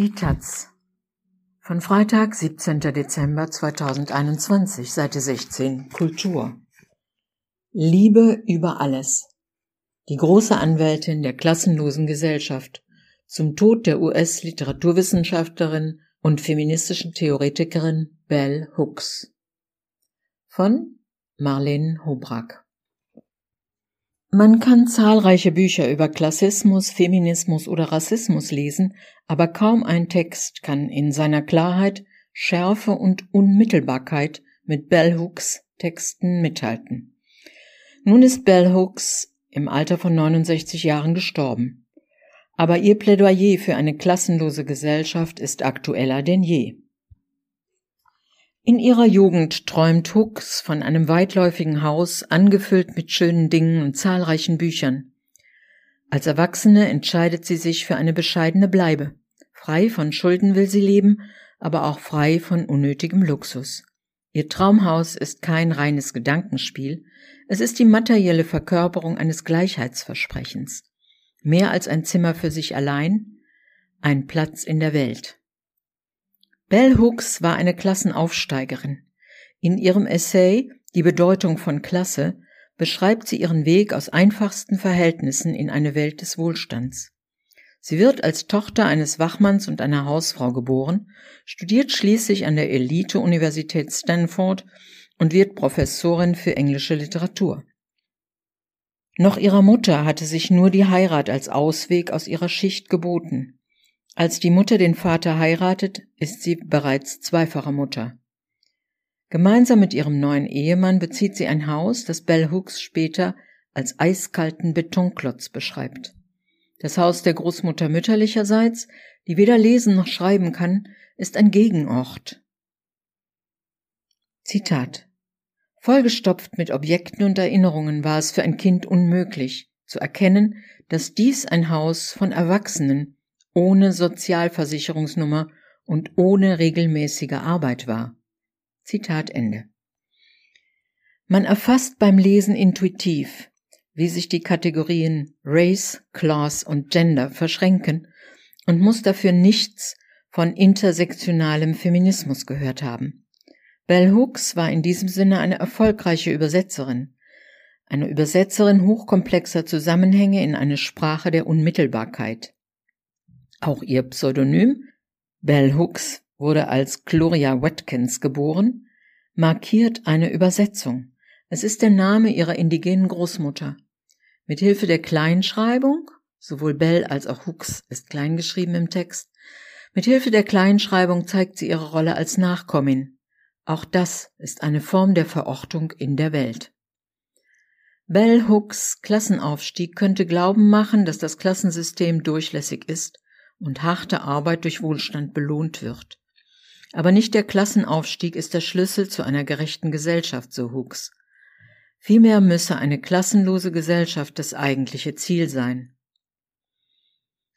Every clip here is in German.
Die Taz von Freitag, 17. Dezember 2021, Seite 16, Kultur. Liebe über alles. Die große Anwältin der klassenlosen Gesellschaft zum Tod der US-Literaturwissenschaftlerin und feministischen Theoretikerin Bell Hooks. Von Marlene Hobrack. Man kann zahlreiche Bücher über Klassismus, Feminismus oder Rassismus lesen, aber kaum ein Text kann in seiner Klarheit, Schärfe und Unmittelbarkeit mit Bell Hooks Texten mithalten. Nun ist Bell Hooks im Alter von 69 Jahren gestorben. Aber ihr Plädoyer für eine klassenlose Gesellschaft ist aktueller denn je. In ihrer Jugend träumt Hooks von einem weitläufigen Haus, angefüllt mit schönen Dingen und zahlreichen Büchern. Als Erwachsene entscheidet sie sich für eine bescheidene Bleibe. Frei von Schulden will sie leben, aber auch frei von unnötigem Luxus. Ihr Traumhaus ist kein reines Gedankenspiel, es ist die materielle Verkörperung eines Gleichheitsversprechens. Mehr als ein Zimmer für sich allein, ein Platz in der Welt. Bell Hooks war eine Klassenaufsteigerin. In ihrem Essay Die Bedeutung von Klasse beschreibt sie ihren Weg aus einfachsten Verhältnissen in eine Welt des Wohlstands. Sie wird als Tochter eines Wachmanns und einer Hausfrau geboren, studiert schließlich an der Elite-Universität Stanford und wird Professorin für englische Literatur. Noch ihrer Mutter hatte sich nur die Heirat als Ausweg aus ihrer Schicht geboten. Als die Mutter den Vater heiratet, ist sie bereits zweifache Mutter. Gemeinsam mit ihrem neuen Ehemann bezieht sie ein Haus, das Bell Hooks später als eiskalten Betonklotz beschreibt. Das Haus der Großmutter mütterlicherseits, die weder lesen noch schreiben kann, ist ein Gegenort. Zitat Vollgestopft mit Objekten und Erinnerungen war es für ein Kind unmöglich, zu erkennen, dass dies ein Haus von Erwachsenen, ohne Sozialversicherungsnummer und ohne regelmäßige Arbeit war. Zitat Ende. Man erfasst beim Lesen intuitiv, wie sich die Kategorien Race, Class und Gender verschränken und muss dafür nichts von intersektionalem Feminismus gehört haben. Bell Hooks war in diesem Sinne eine erfolgreiche Übersetzerin, eine Übersetzerin hochkomplexer Zusammenhänge in eine Sprache der Unmittelbarkeit. Auch ihr Pseudonym, Bell Hooks, wurde als Gloria Watkins geboren, markiert eine Übersetzung. Es ist der Name ihrer indigenen Großmutter. Mit Hilfe der Kleinschreibung, sowohl Bell als auch Hooks ist kleingeschrieben im Text, mit Hilfe der Kleinschreibung zeigt sie ihre Rolle als Nachkommin. Auch das ist eine Form der Verortung in der Welt. Bell Hooks Klassenaufstieg könnte glauben machen, dass das Klassensystem durchlässig ist und harte Arbeit durch Wohlstand belohnt wird. Aber nicht der Klassenaufstieg ist der Schlüssel zu einer gerechten Gesellschaft, so Hooks. Vielmehr müsse eine klassenlose Gesellschaft das eigentliche Ziel sein.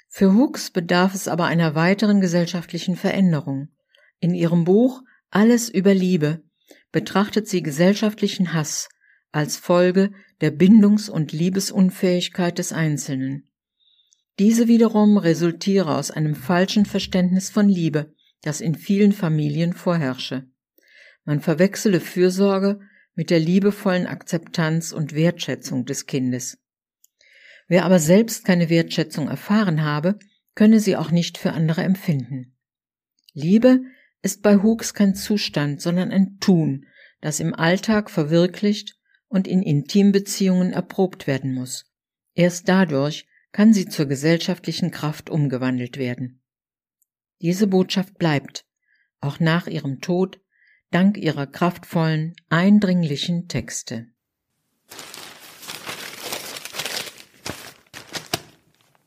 Für Hooks bedarf es aber einer weiteren gesellschaftlichen Veränderung. In ihrem Buch Alles über Liebe betrachtet sie gesellschaftlichen Hass als Folge der Bindungs- und Liebesunfähigkeit des Einzelnen. Diese wiederum resultiere aus einem falschen Verständnis von Liebe, das in vielen Familien vorherrsche. Man verwechsele Fürsorge mit der liebevollen Akzeptanz und Wertschätzung des Kindes. Wer aber selbst keine Wertschätzung erfahren habe, könne sie auch nicht für andere empfinden. Liebe ist bei Hooks kein Zustand, sondern ein Tun, das im Alltag verwirklicht und in Intimbeziehungen erprobt werden muss. Erst dadurch kann sie zur gesellschaftlichen Kraft umgewandelt werden. Diese Botschaft bleibt, auch nach ihrem Tod, dank ihrer kraftvollen, eindringlichen Texte.